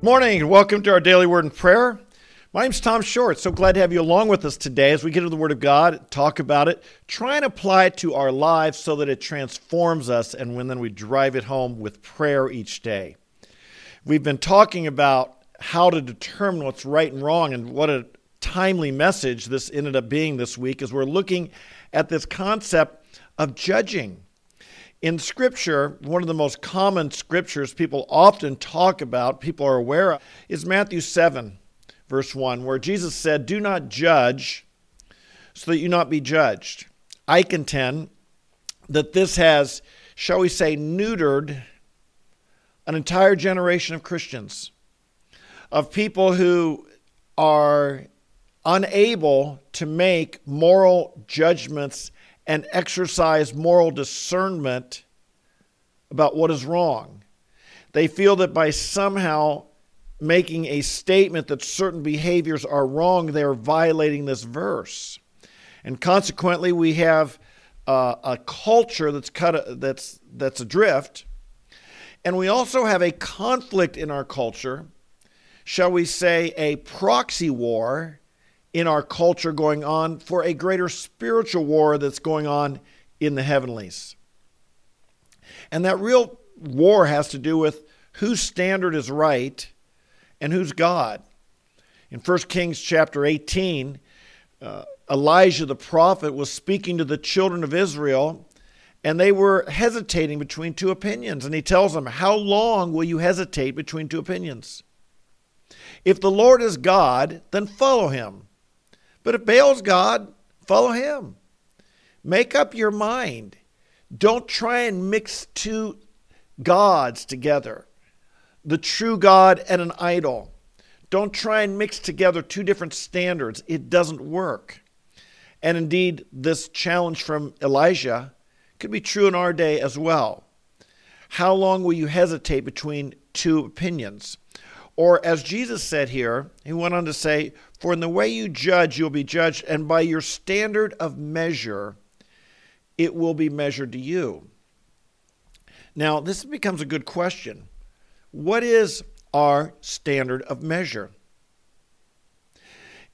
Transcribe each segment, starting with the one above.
Morning and welcome to our daily word and prayer. My name's Tom Short. So glad to have you along with us today as we get into the Word of God, talk about it, try and apply it to our lives so that it transforms us, and when then we drive it home with prayer each day. We've been talking about how to determine what's right and wrong, and what a timely message this ended up being this week as we're looking at this concept of judging. In Scripture, one of the most common scriptures people often talk about, people are aware of, is Matthew 7, verse 1, where Jesus said, Do not judge so that you not be judged. I contend that this has, shall we say, neutered an entire generation of Christians, of people who are unable to make moral judgments and exercise moral discernment about what is wrong. They feel that by somehow making a statement that certain behaviors are wrong, they are violating this verse. And consequently, we have uh, a culture that's cut that's that's adrift, and we also have a conflict in our culture, shall we say, a proxy war in our culture going on for a greater spiritual war that's going on in the heavenlies. And that real war has to do with whose standard is right and who's God. In 1 Kings chapter 18, uh, Elijah the prophet was speaking to the children of Israel, and they were hesitating between two opinions. And he tells them, How long will you hesitate between two opinions? If the Lord is God, then follow him. But if Baal's God, follow him. Make up your mind. Don't try and mix two gods together the true God and an idol. Don't try and mix together two different standards. It doesn't work. And indeed, this challenge from Elijah could be true in our day as well. How long will you hesitate between two opinions? Or, as Jesus said here, he went on to say, For in the way you judge, you'll be judged, and by your standard of measure, it will be measured to you. Now, this becomes a good question. What is our standard of measure?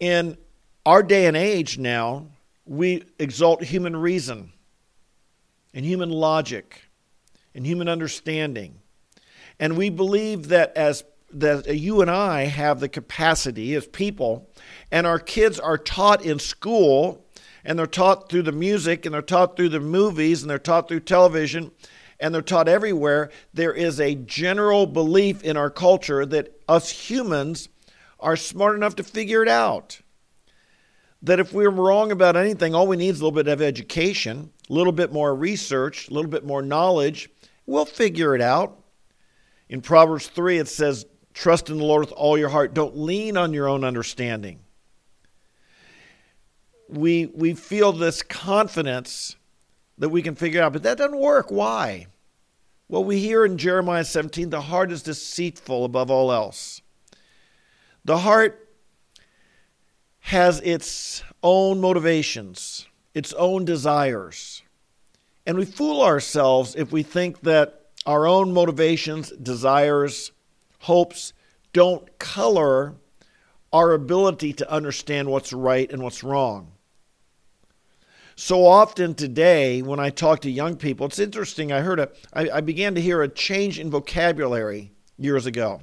In our day and age now, we exalt human reason and human logic and human understanding. And we believe that as that you and I have the capacity as people, and our kids are taught in school, and they're taught through the music, and they're taught through the movies, and they're taught through television, and they're taught everywhere. There is a general belief in our culture that us humans are smart enough to figure it out. That if we're wrong about anything, all we need is a little bit of education, a little bit more research, a little bit more knowledge. We'll figure it out. In Proverbs 3, it says, Trust in the Lord with all your heart. Don't lean on your own understanding. We, we feel this confidence that we can figure out, but that doesn't work. Why? Well, we hear in Jeremiah 17 the heart is deceitful above all else. The heart has its own motivations, its own desires. And we fool ourselves if we think that our own motivations, desires, hopes don't color our ability to understand what's right and what's wrong. So often today, when I talk to young people, it's interesting. I heard a, I, I began to hear a change in vocabulary years ago.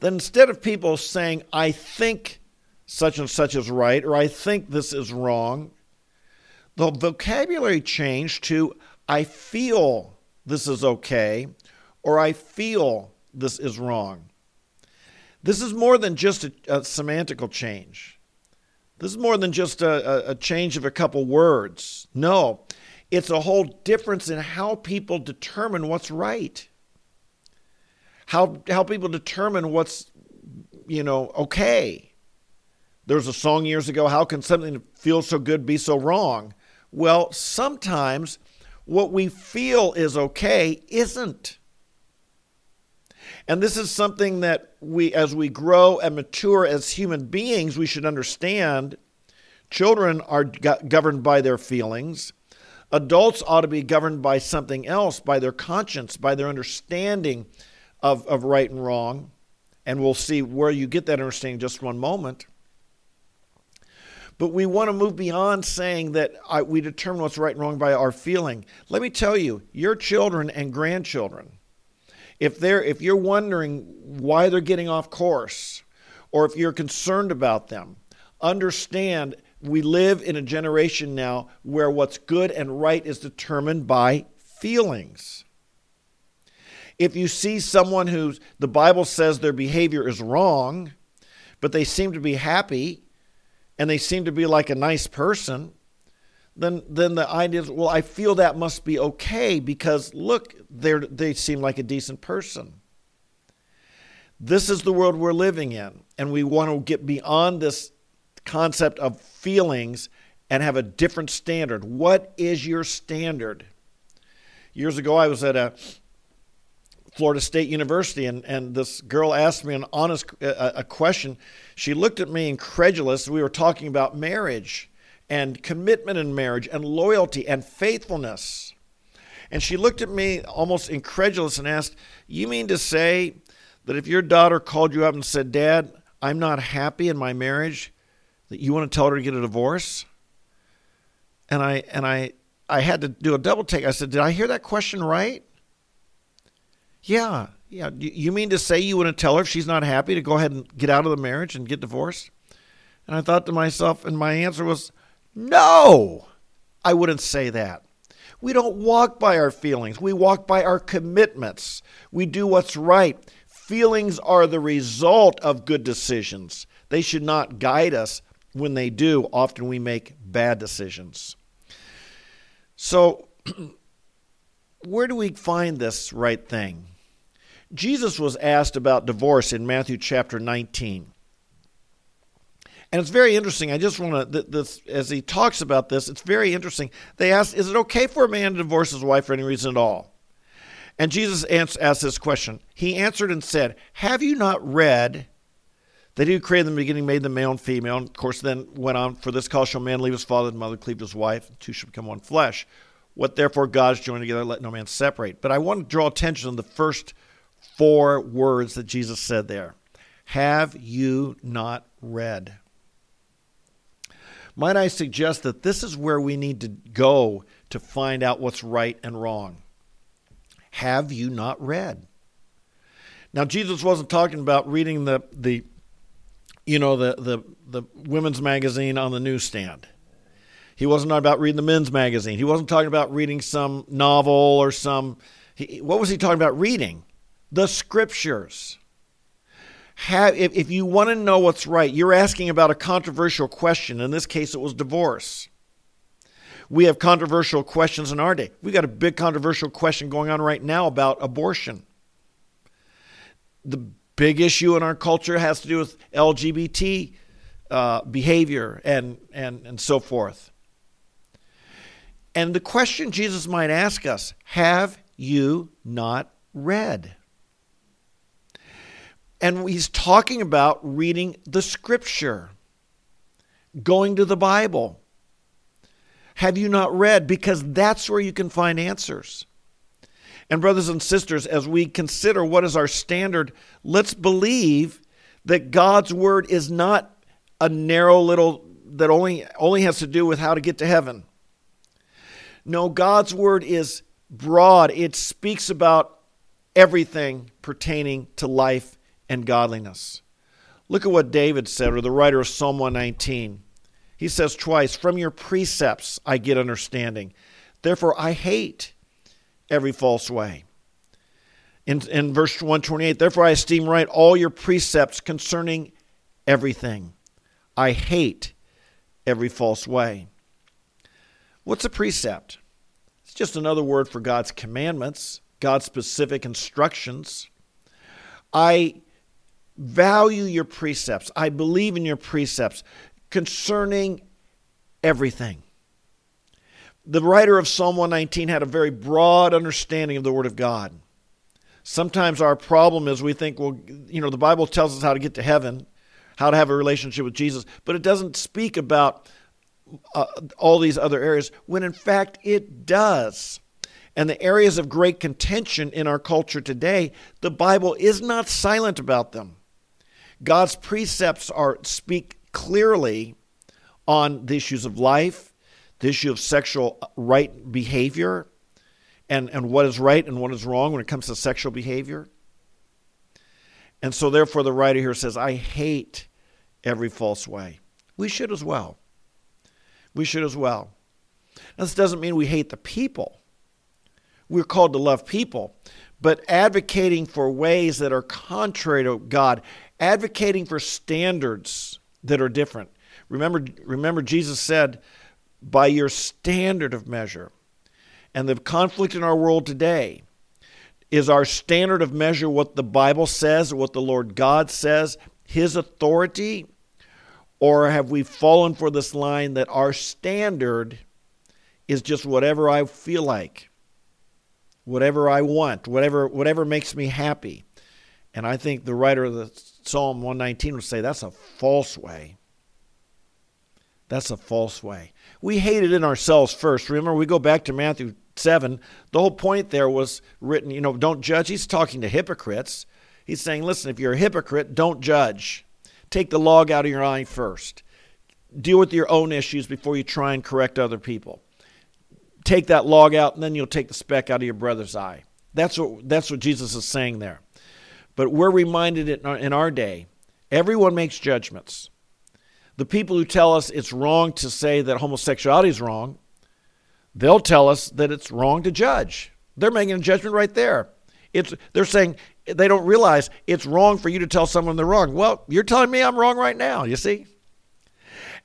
That instead of people saying, I think such and such is right, or I think this is wrong, the vocabulary changed to, I feel this is okay, or I feel this is wrong. This is more than just a, a semantical change. This is more than just a, a change of a couple words. No, it's a whole difference in how people determine what's right. How, how people determine what's, you know, okay. There was a song years ago, How Can Something Feels So Good Be So Wrong? Well, sometimes what we feel is okay isn't. And this is something that we, as we grow and mature as human beings, we should understand. Children are governed by their feelings. Adults ought to be governed by something else, by their conscience, by their understanding of, of right and wrong, and we'll see where you get that understanding in just one moment. But we want to move beyond saying that I, we determine what's right and wrong by our feeling. Let me tell you, your children and grandchildren, if they're if you're wondering why they're getting off course, or if you're concerned about them, understand we live in a generation now where what's good and right is determined by feelings. If you see someone who the Bible says their behavior is wrong, but they seem to be happy and they seem to be like a nice person, then then the idea is, well, I feel that must be okay because look, they they seem like a decent person. This is the world we're living in, and we want to get beyond this concept of feelings and have a different standard. What is your standard? Years ago, I was at a Florida State University, and, and this girl asked me an honest uh, a, a question. She looked at me incredulous. We were talking about marriage and commitment in marriage and loyalty and faithfulness. And she looked at me almost incredulous and asked, You mean to say that if your daughter called you up and said, Dad, I'm not happy in my marriage, that you want to tell her to get a divorce? And I and I I had to do a double take. I said, Did I hear that question right? Yeah, yeah. You mean to say you want to tell her if she's not happy to go ahead and get out of the marriage and get divorced? And I thought to myself, and my answer was, no, I wouldn't say that. We don't walk by our feelings. We walk by our commitments. We do what's right. Feelings are the result of good decisions. They should not guide us. When they do, often we make bad decisions. So, where do we find this right thing? Jesus was asked about divorce in Matthew chapter 19. And it's very interesting. I just want to, this, as he talks about this, it's very interesting. They ask, Is it okay for a man to divorce his wife for any reason at all? And Jesus asked this question. He answered and said, Have you not read that he who created the beginning made them male and female? And of course, then went on, For this cause shall man leave his father and mother, cleave to his wife, and two shall become one flesh. What therefore God has joined together, let no man separate. But I want to draw attention to the first four words that Jesus said there. Have you not read? Might I suggest that this is where we need to go to find out what's right and wrong? Have you not read? Now Jesus wasn't talking about reading the the you know the the the women's magazine on the newsstand. He wasn't about reading the men's magazine. He wasn't talking about reading some novel or some he, what was he talking about reading? the scriptures. Have, if, if you want to know what's right, you're asking about a controversial question. In this case, it was divorce. We have controversial questions in our day. We got a big controversial question going on right now about abortion. The big issue in our culture has to do with LGBT uh, behavior and, and, and so forth. And the question Jesus might ask us have you not read? And he's talking about reading the scripture, going to the Bible. Have you not read? Because that's where you can find answers. And, brothers and sisters, as we consider what is our standard, let's believe that God's word is not a narrow little that only, only has to do with how to get to heaven. No, God's word is broad, it speaks about everything pertaining to life and godliness. Look at what David said, or the writer of Psalm 119. He says twice, From your precepts I get understanding. Therefore I hate every false way. In, in verse 128, Therefore I esteem right all your precepts concerning everything. I hate every false way. What's a precept? It's just another word for God's commandments, God's specific instructions. I value your precepts. I believe in your precepts concerning everything. The writer of Psalm 119 had a very broad understanding of the Word of God. Sometimes our problem is we think, well, you know, the Bible tells us how to get to heaven, how to have a relationship with Jesus, but it doesn't speak about uh, all these other areas when in fact it does. and the areas of great contention in our culture today, the Bible is not silent about them. God's precepts are speak clearly on the issues of life, the issue of sexual uh, right behavior, and, and what is right and what is wrong when it comes to sexual behavior. And so, therefore, the writer here says, I hate every false way. We should as well. We should as well. Now, this doesn't mean we hate the people. We're called to love people, but advocating for ways that are contrary to God, advocating for standards that are different. Remember, remember Jesus said, by your standard of measure. And the conflict in our world today is our standard of measure what the Bible says, what the Lord God says, His authority, or have we fallen for this line that our standard is just whatever I feel like, whatever I want, whatever whatever makes me happy. And I think the writer of the Psalm 119 would say that's a false way. That's a false way. We hate it in ourselves first. Remember, we go back to Matthew 7. The whole point there was written, you know, don't judge. He's talking to hypocrites. He's saying, listen, if you're a hypocrite, don't judge. Take the log out of your eye first. Deal with your own issues before you try and correct other people take that log out, and then you'll take the speck out of your brother's eye. That's what, that's what Jesus is saying there. But we're reminded in our, in our day, everyone makes judgments. The people who tell us it's wrong to say that homosexuality is wrong, they'll tell us that it's wrong to judge. They're making a judgment right there. It's, they're saying they don't realize it's wrong for you to tell someone they're wrong. Well, you're telling me I'm wrong right now, you see?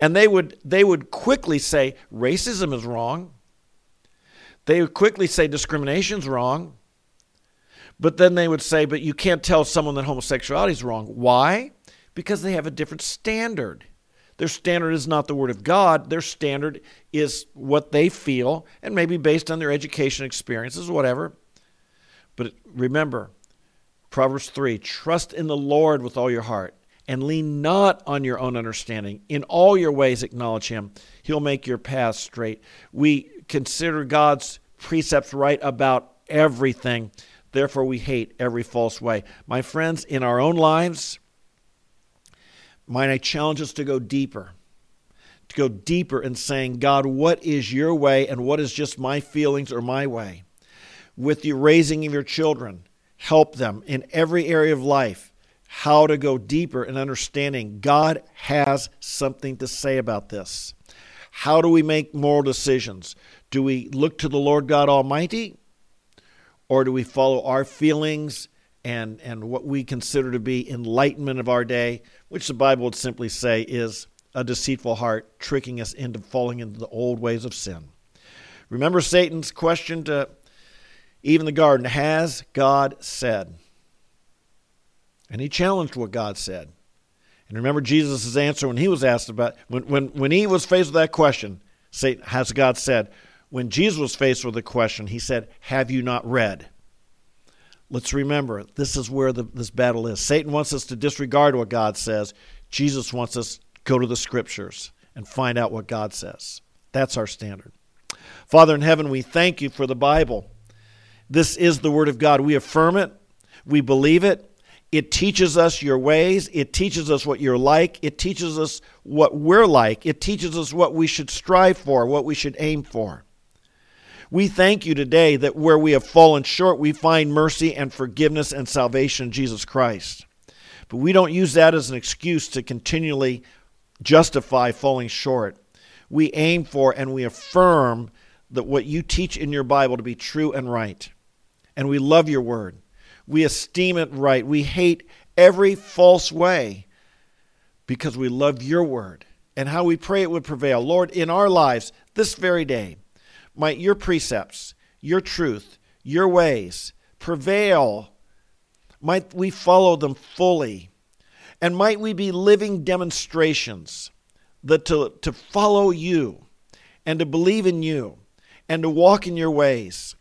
And they would, they would quickly say racism is wrong. They would quickly say discrimination's wrong. But then they would say, but you can't tell someone that homosexuality is wrong. Why? Because they have a different standard. Their standard is not the Word of God. Their standard is what they feel, and maybe based on their education experiences, whatever. But remember, Proverbs 3 trust in the Lord with all your heart and lean not on your own understanding. In all your ways, acknowledge Him. He'll make your path straight. We consider God's precepts right about everything. Therefore, we hate every false way. My friends, in our own lives, might I challenge us to go deeper, to go deeper in saying, God, what is your way and what is just my feelings or my way? With the raising of your children, help them in every area of life how to go deeper in understanding God has something to say about this. How do we make moral decisions? Do we look to the Lord God Almighty? Or do we follow our feelings and, and what we consider to be enlightenment of our day, which the Bible would simply say is a deceitful heart tricking us into falling into the old ways of sin? Remember Satan's question to even the garden Has God said? And he challenged what God said. And remember Jesus' answer when he was asked about, when, when, when he was faced with that question, Satan, has God said? When Jesus was faced with the question, he said, Have you not read? Let's remember, this is where the, this battle is. Satan wants us to disregard what God says. Jesus wants us to go to the scriptures and find out what God says. That's our standard. Father in heaven, we thank you for the Bible. This is the Word of God. We affirm it, we believe it. It teaches us your ways. It teaches us what you're like. It teaches us what we're like. It teaches us what we should strive for, what we should aim for. We thank you today that where we have fallen short, we find mercy and forgiveness and salvation in Jesus Christ. But we don't use that as an excuse to continually justify falling short. We aim for and we affirm that what you teach in your Bible to be true and right. And we love your word. We esteem it right. We hate every false way because we love your word and how we pray it would prevail. Lord, in our lives this very day, might your precepts, your truth, your ways prevail. Might we follow them fully. And might we be living demonstrations that to, to follow you and to believe in you and to walk in your ways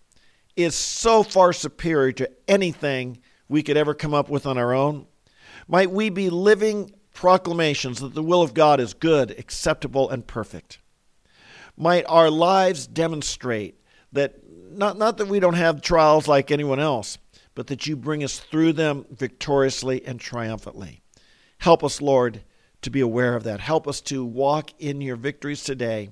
is so far superior to anything we could ever come up with on our own. Might we be living proclamations that the will of God is good, acceptable, and perfect might our lives demonstrate that not, not that we don't have trials like anyone else, but that you bring us through them victoriously and triumphantly. Help us, Lord, to be aware of that. Help us to walk in your victories today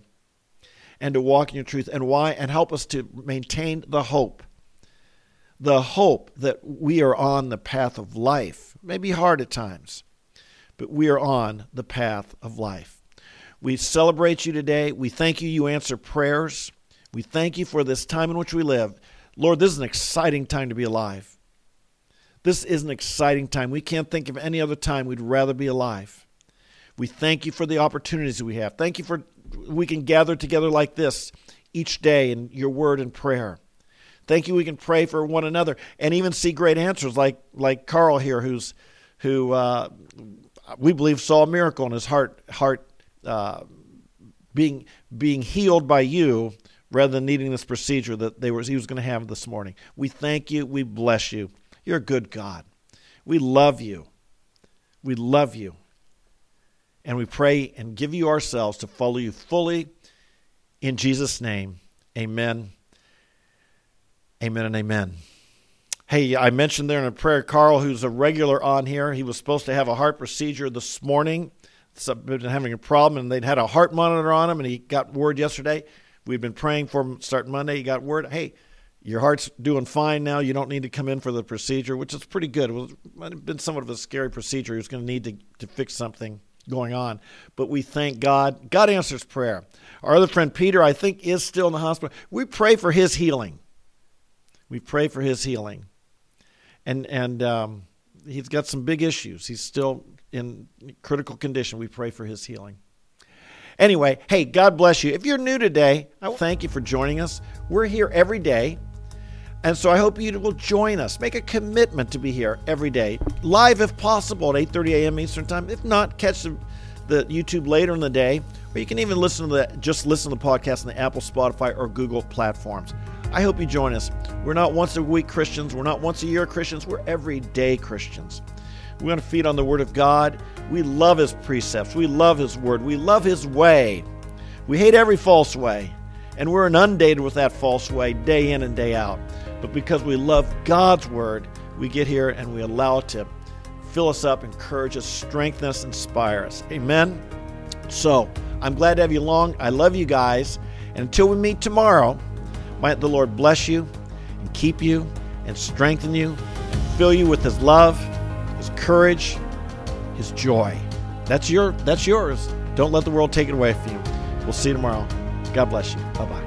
and to walk in your truth. And why? And help us to maintain the hope. The hope that we are on the path of life. It may be hard at times, but we are on the path of life. We celebrate you today. We thank you. You answer prayers. We thank you for this time in which we live. Lord, this is an exciting time to be alive. This is an exciting time. We can't think of any other time we'd rather be alive. We thank you for the opportunities we have. Thank you for we can gather together like this each day in your word and prayer. Thank you we can pray for one another and even see great answers like like Carl here who's who uh, we believe saw a miracle in his heart heart uh, being being healed by you rather than needing this procedure that they was he was going to have this morning. We thank you. We bless you. You're a good God. We love you. We love you. And we pray and give you ourselves to follow you fully in Jesus' name. Amen. Amen and amen. Hey, I mentioned there in a prayer, Carl, who's a regular on here, he was supposed to have a heart procedure this morning. Been having a problem, and they'd had a heart monitor on him, and he got word yesterday We've been praying for him starting Monday. He got word, hey, your heart's doing fine now. You don't need to come in for the procedure, which is pretty good. It was, might have been somewhat of a scary procedure. He was going to need to, to fix something going on. But we thank God. God answers prayer. Our other friend Peter, I think, is still in the hospital. We pray for his healing. We pray for his healing. And, and um, he's got some big issues. He's still in critical condition. We pray for his healing. Anyway, hey, God bless you. If you're new today, I thank you for joining us. We're here every day. And so I hope you will join us. Make a commitment to be here every day, live if possible at 8:30 a.m. Eastern Time. If not, catch the, the YouTube later in the day, or you can even listen to the just listen to the podcast on the Apple, Spotify, or Google platforms. I hope you join us. We're not once a week Christians. We're not once a year Christians. We're everyday Christians. We want to feed on the Word of God. We love His precepts. We love His Word. We love His way. We hate every false way. And we're inundated with that false way day in and day out. But because we love God's Word, we get here and we allow it to fill us up, encourage us, strengthen us, inspire us. Amen. So I'm glad to have you along. I love you guys. And until we meet tomorrow, might the Lord bless you and keep you and strengthen you and fill you with His love courage, his joy. That's your that's yours. Don't let the world take it away from you. We'll see you tomorrow. God bless you. Bye bye.